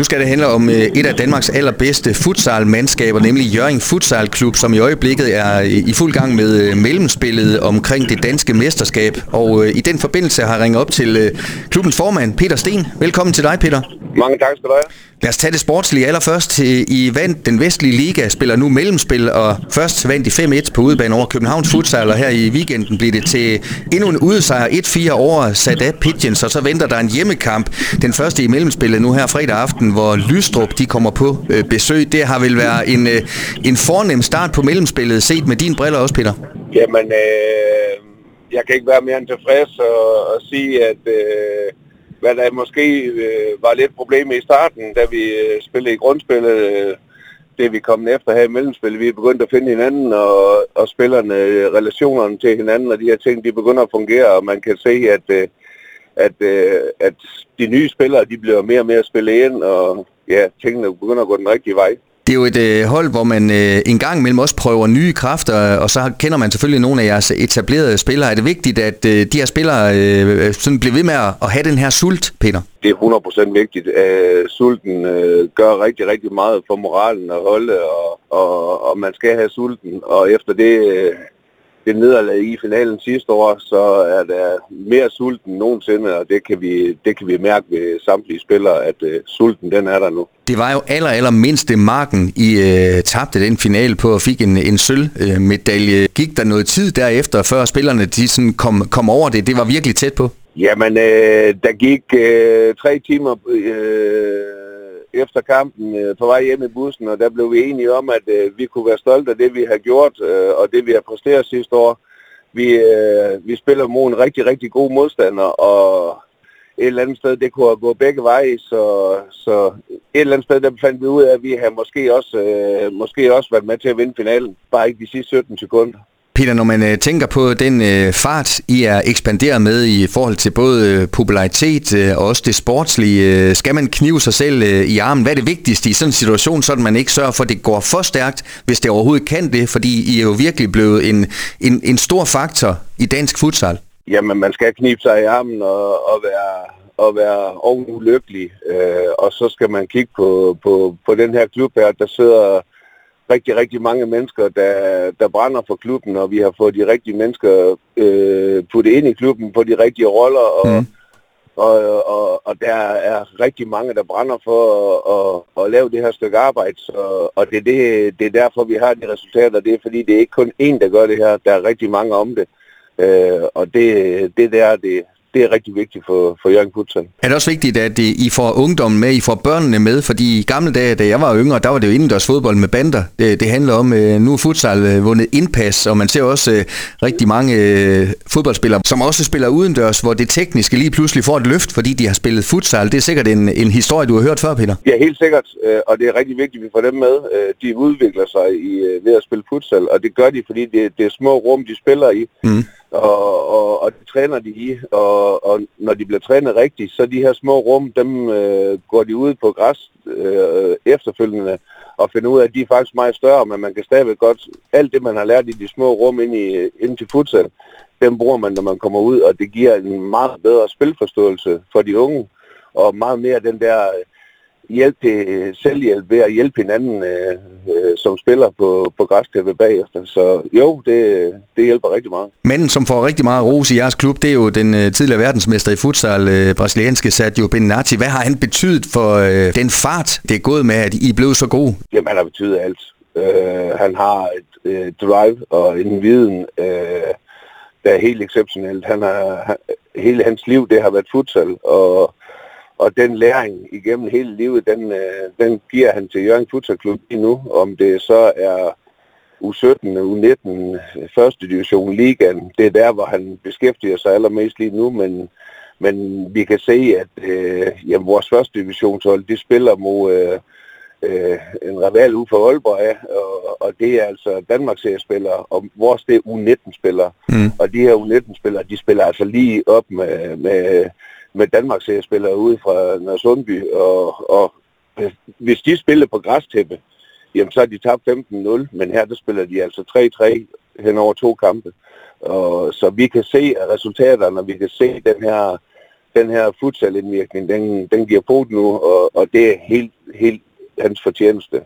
Nu skal det handle om øh, et af Danmarks allerbedste futsalmandskaber, nemlig Jørgen Futsal Klub, som i øjeblikket er øh, i fuld gang med øh, mellemspillet omkring det danske mesterskab. Og i den forbindelse har jeg ringet op til klubbens formand, Peter Sten. Velkommen til dig, Peter. Mange tak skal du have. Lad os tage det sportslige allerførst. I vandt den vestlige liga, spiller nu mellemspil, og først vandt i 5-1 på udebane over Københavns Futsal, og her i weekenden bliver det til endnu en udsejr 1-4 over Sadat Pigeons, og så venter der en hjemmekamp, den første i mellemspillet nu her fredag aften, hvor Lystrup de kommer på øh, besøg. Det har vel været en, øh, en fornem start på mellemspillet, set med dine briller også, Peter? Jamen, øh, jeg kan ikke være mere end tilfreds og, og sige, at øh, hvad der måske øh, var lidt problem i starten, da vi øh, spillede i grundspillet, øh, det vi kom efter her i mellemspillet. Vi er begyndt at finde hinanden, og, og spillerne, øh, relationerne til hinanden, og de her ting, de begynder at fungere, og man kan se, at, øh, at, øh, at de nye spillere, de bliver mere og mere spillet ind, og ja, tingene begynder at gå den rigtige vej. Det er jo et øh, hold, hvor man øh, en gang imellem også prøver nye kræfter, og så kender man selvfølgelig nogle af jeres etablerede spillere. Er det vigtigt, at øh, de her spillere øh, sådan bliver ved med at, have den her sult, Peter? Det er 100% vigtigt. Uh, sulten øh, gør rigtig, rigtig meget for moralen at holde, og, og, og man skal have sulten. Og efter det, Øh det nederlag i finalen sidste år, så er der mere sulten end nogensinde, og det kan vi, det kan vi mærke ved samtlige spillere, at uh, sulten den er der nu. Det var jo aller, aller mindste marken, I uh, tabte den finale på og fik en, en sølvmedalje. Gik der noget tid derefter, før spillerne de sådan kom, kom over det? Det var virkelig tæt på. Jamen, øh, der gik øh, tre timer øh, efter kampen øh, på vej hjem i bussen, og der blev vi enige om, at øh, vi kunne være stolte af det, vi har gjort, øh, og det, vi har præsteret sidste år. Vi, øh, vi spiller mod en rigtig, rigtig god modstander, og et eller andet sted, det kunne gå begge veje, så, så et eller andet sted, der fandt vi ud af, at vi har måske også, øh, måske også været med til at vinde finalen, bare ikke de sidste 17 sekunder. Peter, når man øh, tænker på den øh, fart, I er ekspanderet med i forhold til både øh, popularitet øh, og også det sportslige, øh, skal man knive sig selv øh, i armen? Hvad er det vigtigste i sådan en situation, så man ikke sørger for, at det går for stærkt, hvis det overhovedet kan det? Fordi I er jo virkelig blevet en, en, en stor faktor i dansk futsal. Jamen, man skal knibe sig i armen og, og være og være ovenulykkelig. Øh, og så skal man kigge på, på, på den her klub her, der sidder rigtig, rigtig mange mennesker, der, der brænder for klubben, og vi har fået de rigtige mennesker øh, puttet ind i klubben på de rigtige roller, og, mm. og, og, og der er rigtig mange, der brænder for at, at, at lave det her stykke arbejde, så, og det er, det, det er derfor, vi har de resultater. Det er fordi, det er ikke kun én, der gør det her, der er rigtig mange om det. Øh, og det, det der, det, det er rigtig vigtigt for, for Jørgen Futsal. Er det også vigtigt, at I får ungdommen med, I får børnene med? Fordi i gamle dage, da jeg var yngre, der var det jo indendørs fodbold med bander. Det, det handler om, øh, nu er futsal øh, vundet indpas, og man ser også øh, rigtig mange fodboldspillere, som også spiller udendørs, hvor det tekniske lige pludselig får et løft, fordi de har spillet futsal. Det er sikkert en, en historie, du har hørt før, Peter. Ja, helt sikkert, og det er rigtig vigtigt, at vi får dem med. De udvikler sig i, ved at spille futsal, og det gør de, fordi det, det er små rum, de spiller i. Mm og, og, og det træner de i, og, og når de bliver trænet rigtigt, så de her små rum, dem øh, går de ud på græs øh, efterfølgende og finder ud af, at de er faktisk meget større, men man kan stadigvæk godt, alt det man har lært i de små rum ind, i, ind til futsal, dem bruger man, når man kommer ud, og det giver en meget bedre spilforståelse for de unge, og meget mere den der hjælp til selvhjælp ved at hjælpe hinanden øh, øh, som spiller på, på græskæppe bagefter. Så jo, det, det hjælper rigtig meget. Manden, som får rigtig meget ros i jeres klub, det er jo den øh, tidligere verdensmester i futsal, øh, brasilianske Sergio Benatti. Hvad har han betydet for øh, den fart, det er gået med, at I blev så gode? Jamen, han har betydet alt. Øh, han har et øh, drive og en viden, øh, der er helt exceptionelt. Han har, han, hele hans liv, det har været futsal, og og den læring igennem hele livet, den, øh, den giver han til Jørgen Futsalklub lige nu. Om det så er U17, U19, første division, ligaen, det er der, hvor han beskæftiger sig allermest lige nu, men, men vi kan se, at øh, jamen, vores første divisionshold, de spiller mod øh, øh, en rival ude for Aalborg og, og det er altså Danmarks spillere og vores det er U19-spillere. Mm. Og de her U19-spillere, de spiller altså lige op med, med med Danmarks spillere ude fra Nørresundby, og, og hvis de spiller på græstæppe, jamen så har de tabt 15-0, men her der spiller de altså 3-3 hen over to kampe. Og, så vi kan se resultaterne, og vi kan se den her den her futsal-indvirkning, den, den giver på nu, og, og det er helt, helt hans fortjeneste.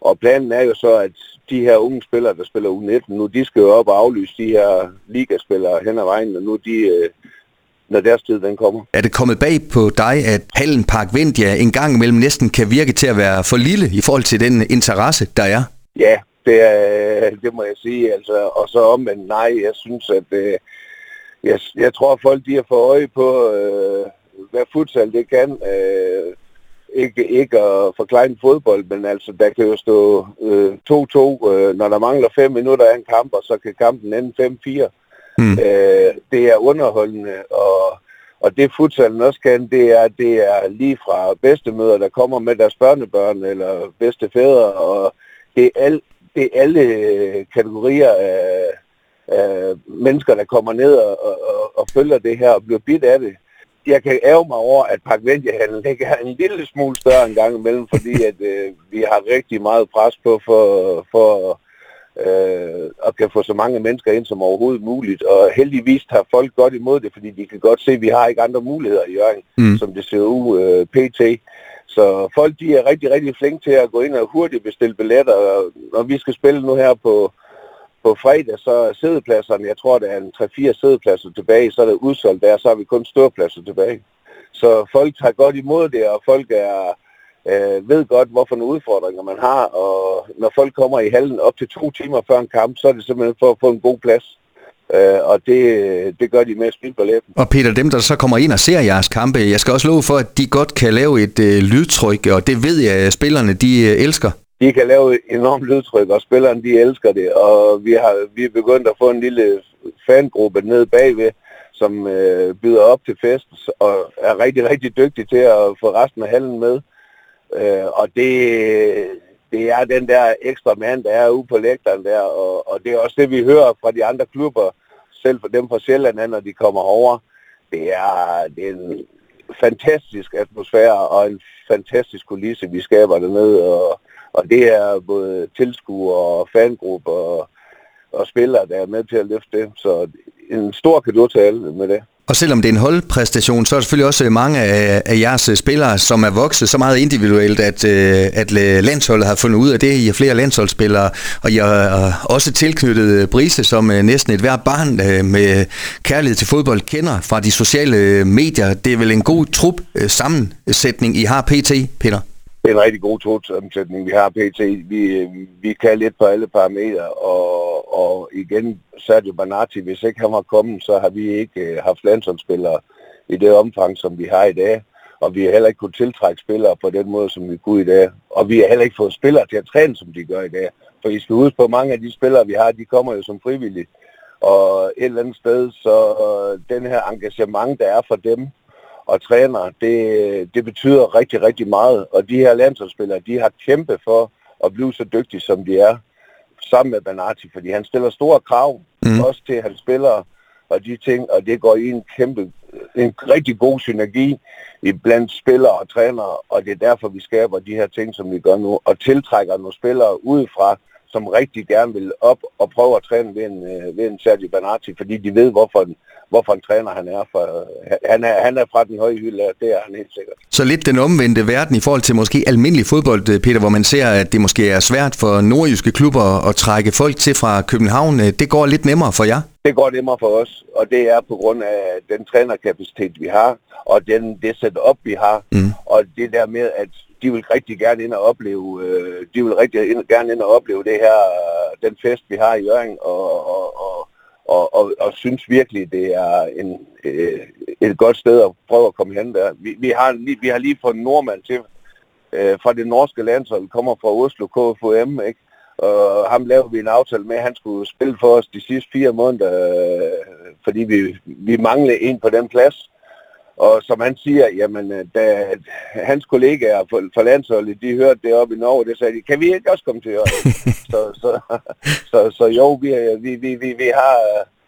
Og planen er jo så, at de her unge spillere, der spiller U19 nu, de skal jo op og aflyse de her ligaspillere hen ad vejen, og nu de, øh, når deres tid den kommer. Er det kommet bag på dig, at Hallen Park Vindia en gang imellem næsten kan virke til at være for lille i forhold til den interesse, der er? Ja, det, er, det må jeg sige. Altså, og så om, men nej, jeg synes, at øh, jeg, jeg tror, at folk de har fået øje på, øh, hvad futsal det kan. Øh, ikke, ikke at forklare fodbold, men altså, der kan jo stå 2-2, øh, øh, når der mangler 5 minutter af en kamp, og så kan kampen ende 5-4. Mm. Øh, det er underholdende, og, og det futsalen også kan, det er, det er lige fra bedstemøder, der kommer med deres børnebørn, eller bedstefædre, og det er, al, det er alle øh, kategorier af, af mennesker, der kommer ned og, og, og følger det her og bliver bidt af det jeg kan ære mig over, at Parkvendia-handlen ikke er en lille smule større en gang imellem, fordi at, øh, vi har rigtig meget pres på for, for øh, at kan få så mange mennesker ind som overhovedet muligt. Og heldigvis tager folk godt imod det, fordi de kan godt se, at vi har ikke andre muligheder i Jørgen, mm. som det ser ud øh, pt. Så folk de er rigtig, rigtig flinke til at gå ind og hurtigt bestille billetter. Og når vi skal spille nu her på på fredag, så er sædepladserne, jeg tror, der er en 3-4 sædepladser tilbage, så er det udsolgt der, så har vi kun størpladser tilbage. Så folk tager godt imod det, og folk er, øh, ved godt, hvorfor nogle udfordringer man har, og når folk kommer i hallen op til to timer før en kamp, så er det simpelthen for at få en god plads. Uh, og det, det gør de med at spille balletten. Og Peter, dem der så kommer ind og ser jeres kampe, jeg skal også love for, at de godt kan lave et uh, lydtryk, og det ved jeg, at spillerne de uh, elsker de kan lave enormt lydtryk, og spillerne de elsker det. Og vi har vi er begyndt at få en lille fangruppe nede bagved, som øh, byder op til fest, og er rigtig, rigtig dygtig til at få resten af hallen med. Øh, og det, det er den der ekstra mand, der er ude på lægteren der, og, og det er også det, vi hører fra de andre klubber, selv for dem fra Sjælland, når de kommer over. Det er, det er en fantastisk atmosfære og en fantastisk kulisse, vi skaber dernede, og og det er både tilskuere og fangrupper og, og spillere, der er med til at løfte det. Så en stor kado til alle med det. Og selvom det er en holdpræstation, så er der selvfølgelig også øh, mange af, af jeres øh, spillere, som er vokset så meget individuelt, at, øh, at landsholdet har fundet ud af det. I har flere landsholdsspillere, og I har også tilknyttet Brise, som næsten et hvert barn med kærlighed til fodbold kender fra de sociale medier. Det er vel en god trup sammensætning, I har pt, Peter? det er en rigtig god trup sammensætning, vi har pt. Vi, vi kan lidt på alle parametre, og, og igen, Sergio Banati, hvis ikke han var kommet, så har vi ikke øh, haft landsholdsspillere i det omfang, som vi har i dag. Og vi har heller ikke kunnet tiltrække spillere på den måde, som vi kunne i dag. Og vi har heller ikke fået spillere til at træne, som de gør i dag. For I skal huske på, mange af de spillere, vi har, de kommer jo som frivillige. Og et eller andet sted, så øh, den her engagement, der er for dem, og træner, det, det betyder rigtig, rigtig meget. Og de her landsholdsspillere, de har kæmpet for at blive så dygtige, som de er, sammen med Banati, fordi han stiller store krav, mm. også til hans spillere og de ting, og det går i en kæmpe, en rigtig god synergi blandt spillere og trænere, og det er derfor, vi skaber de her ting, som vi gør nu, og tiltrækker nogle spillere udefra, som rigtig gerne vil op og prøve at træne ved en, øh, ved en Sergio Banati, fordi de ved, hvorfor, hvorfor en træner han er. For, han, er han er fra den høje hylde, det er han helt sikkert. Så lidt den omvendte verden i forhold til måske almindelig fodbold, øh, Peter, hvor man ser, at det måske er svært for nordjyske klubber at trække folk til fra København. Øh, det går lidt nemmere for jer? Det går nemmere for os, og det er på grund af den trænerkapacitet, vi har, og den, det setup, vi har, mm. og det der med, at de vil rigtig gerne ind og opleve, øh, de vil rigtig ind, gerne ind og opleve det her, øh, den fest, vi har i Jørgen, og, og, og, og, og, og synes virkelig, det er en, øh, et godt sted at prøve at komme hen der. Vi, vi, har, vi har lige fået en nordmand til, øh, fra det norske landshold, kommer fra Oslo KFUM, ikke? Og ham lavede vi en aftale med, at han skulle spille for os de sidste fire måneder, øh, fordi vi, vi manglede en på den plads. Og som han siger, jamen, øh, da hans kollegaer for, landsholdet, de hørte det op i Norge, det sagde de, kan vi ikke også komme til at så, så, så, så jo, vi, vi, vi, vi, vi har,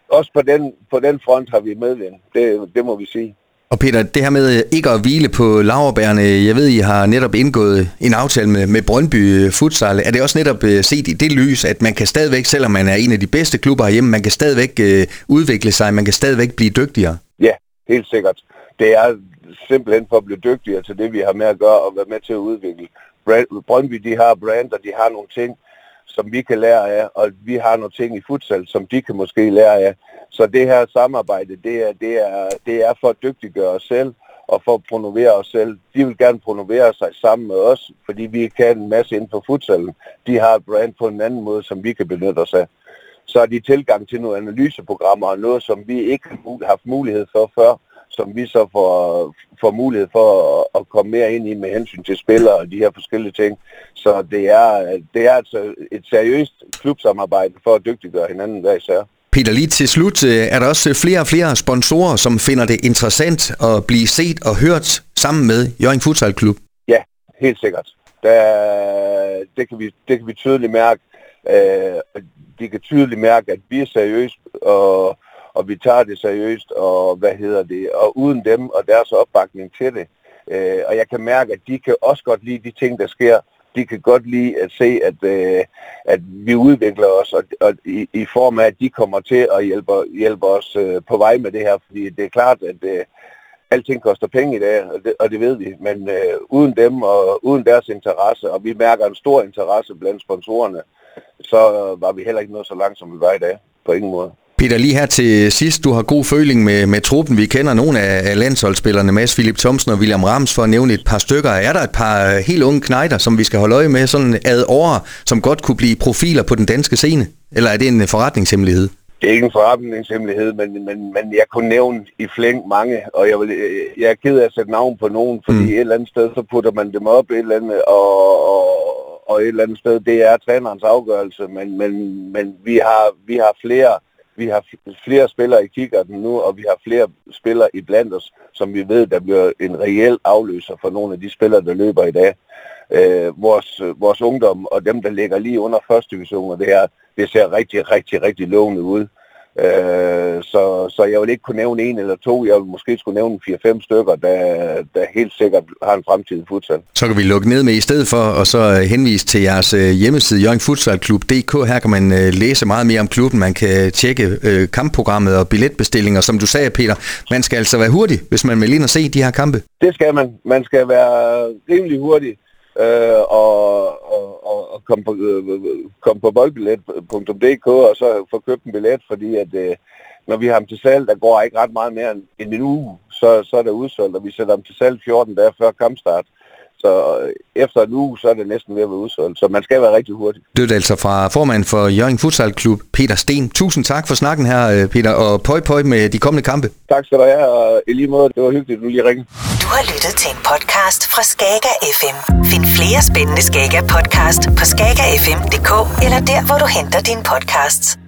også på den, på den front har vi medvind, det, det må vi sige. Og Peter, det her med ikke at hvile på laverbærene, jeg ved, I har netop indgået en aftale med, med Brøndby Futsal. Er det også netop øh, set i det lys, at man kan stadigvæk, selvom man er en af de bedste klubber herhjemme, man kan stadigvæk udvikle sig, man kan stadigvæk blive dygtigere? Ja, helt sikkert det er simpelthen for at blive dygtigere til det, vi har med at gøre og være med til at udvikle. Brøndby, de har brand, og de har nogle ting, som vi kan lære af, og vi har nogle ting i futsal, som de kan måske lære af. Så det her samarbejde, det er, det er, det er for at dygtiggøre os selv, og for at promovere os selv. De vil gerne promovere sig sammen med os, fordi vi kan en masse inden for futsalen. De har et brand på en anden måde, som vi kan benytte os af. Så er de tilgang til nogle analyseprogrammer og noget, som vi ikke har haft mulighed for før, som vi så får, får mulighed for at, at komme mere ind i med hensyn til spillere og de her forskellige ting. Så det er, det er altså et seriøst klubsamarbejde for at dygtiggøre hinanden hver især. Peter, lige til slut, øh, er der også flere og flere sponsorer, som finder det interessant at blive set og hørt sammen med Jørgen Futsal Klub? Ja, helt sikkert. Der, det, kan vi, det kan vi tydeligt mærke. Øh, de kan tydeligt mærke, at vi er seriøse, og, og vi tager det seriøst, og hvad hedder det, og uden dem og deres opbakning til det. Øh, og jeg kan mærke, at de kan også godt lide de ting, der sker, de kan godt lide at se, at, øh, at vi udvikler os, og, og i, i form af, at de kommer til at hjælpe, hjælpe os øh, på vej med det her, fordi det er klart, at øh, alting koster penge i dag, og det, og det ved vi, men øh, uden dem og uden deres interesse, og vi mærker en stor interesse blandt sponsorerne, så var vi heller ikke noget så langt, som vi var i dag, på ingen måde. Peter, lige her til sidst, du har god føling med, med truppen. Vi kender nogle af, landsholdsspillerne, Mads Philip Thomsen og William Rams, for at nævne et par stykker. Er der et par øh, helt unge knejder, som vi skal holde øje med, sådan ad år, som godt kunne blive profiler på den danske scene? Eller er det en forretningshemmelighed? Det er ikke en forretningshemmelighed, men, men, men jeg kunne nævne i flæng mange, og jeg, vil, jeg er ked af at sætte navn på nogen, fordi mm. et eller andet sted, så putter man dem op et eller andet, og, og, og et eller andet sted, det er trænerens afgørelse, men, men, men vi, har, vi har flere vi har flere spillere i kikkerten nu, og vi har flere spillere i blandt os, som vi ved, der bliver en reel afløser for nogle af de spillere, der løber i dag. Øh, vores, vores ungdom og dem, der ligger lige under første division, og det her, det ser rigtig, rigtig, rigtig lovende ud. Øh, så, så jeg vil ikke kunne nævne en eller to. Jeg vil måske skulle nævne 4-5 stykker, der, der helt sikkert har en fremtid i futsal. Så kan vi lukke ned med i stedet for, og så øh, henvise til jeres øh, hjemmeside, jørgenfutsalklub.dk. Her kan man øh, læse meget mere om klubben. Man kan tjekke kampprogrammet og billetbestillinger. Som du sagde, Peter, man skal altså være hurtig, hvis man vil ind og se de her kampe. Det skal man. Man skal være rimelig hurtig øh, og, og, og, og komme på, øh, kom på boldbillet.dk og så få købt en billet, fordi at øh, når vi har dem til salg, der går ikke ret meget mere end en uge, så, så er det udsolgt, og vi sætter dem til salg 14 dage før kampstart. Så øh, efter en uge, så er det næsten ved at være udsolgt. Så man skal være rigtig hurtig. Det er altså fra formand for Jørgen Futsal Klub, Peter Sten. Tusind tak for snakken her, øh, Peter, og pøj pøj med de kommende kampe. Tak skal du have, og i lige måde, det var hyggeligt, at du lige ringede. Du har lyttet til en podcast fra Skager FM. Find flere spændende Skager podcast på skagerfm.dk eller der, hvor du henter dine podcasts.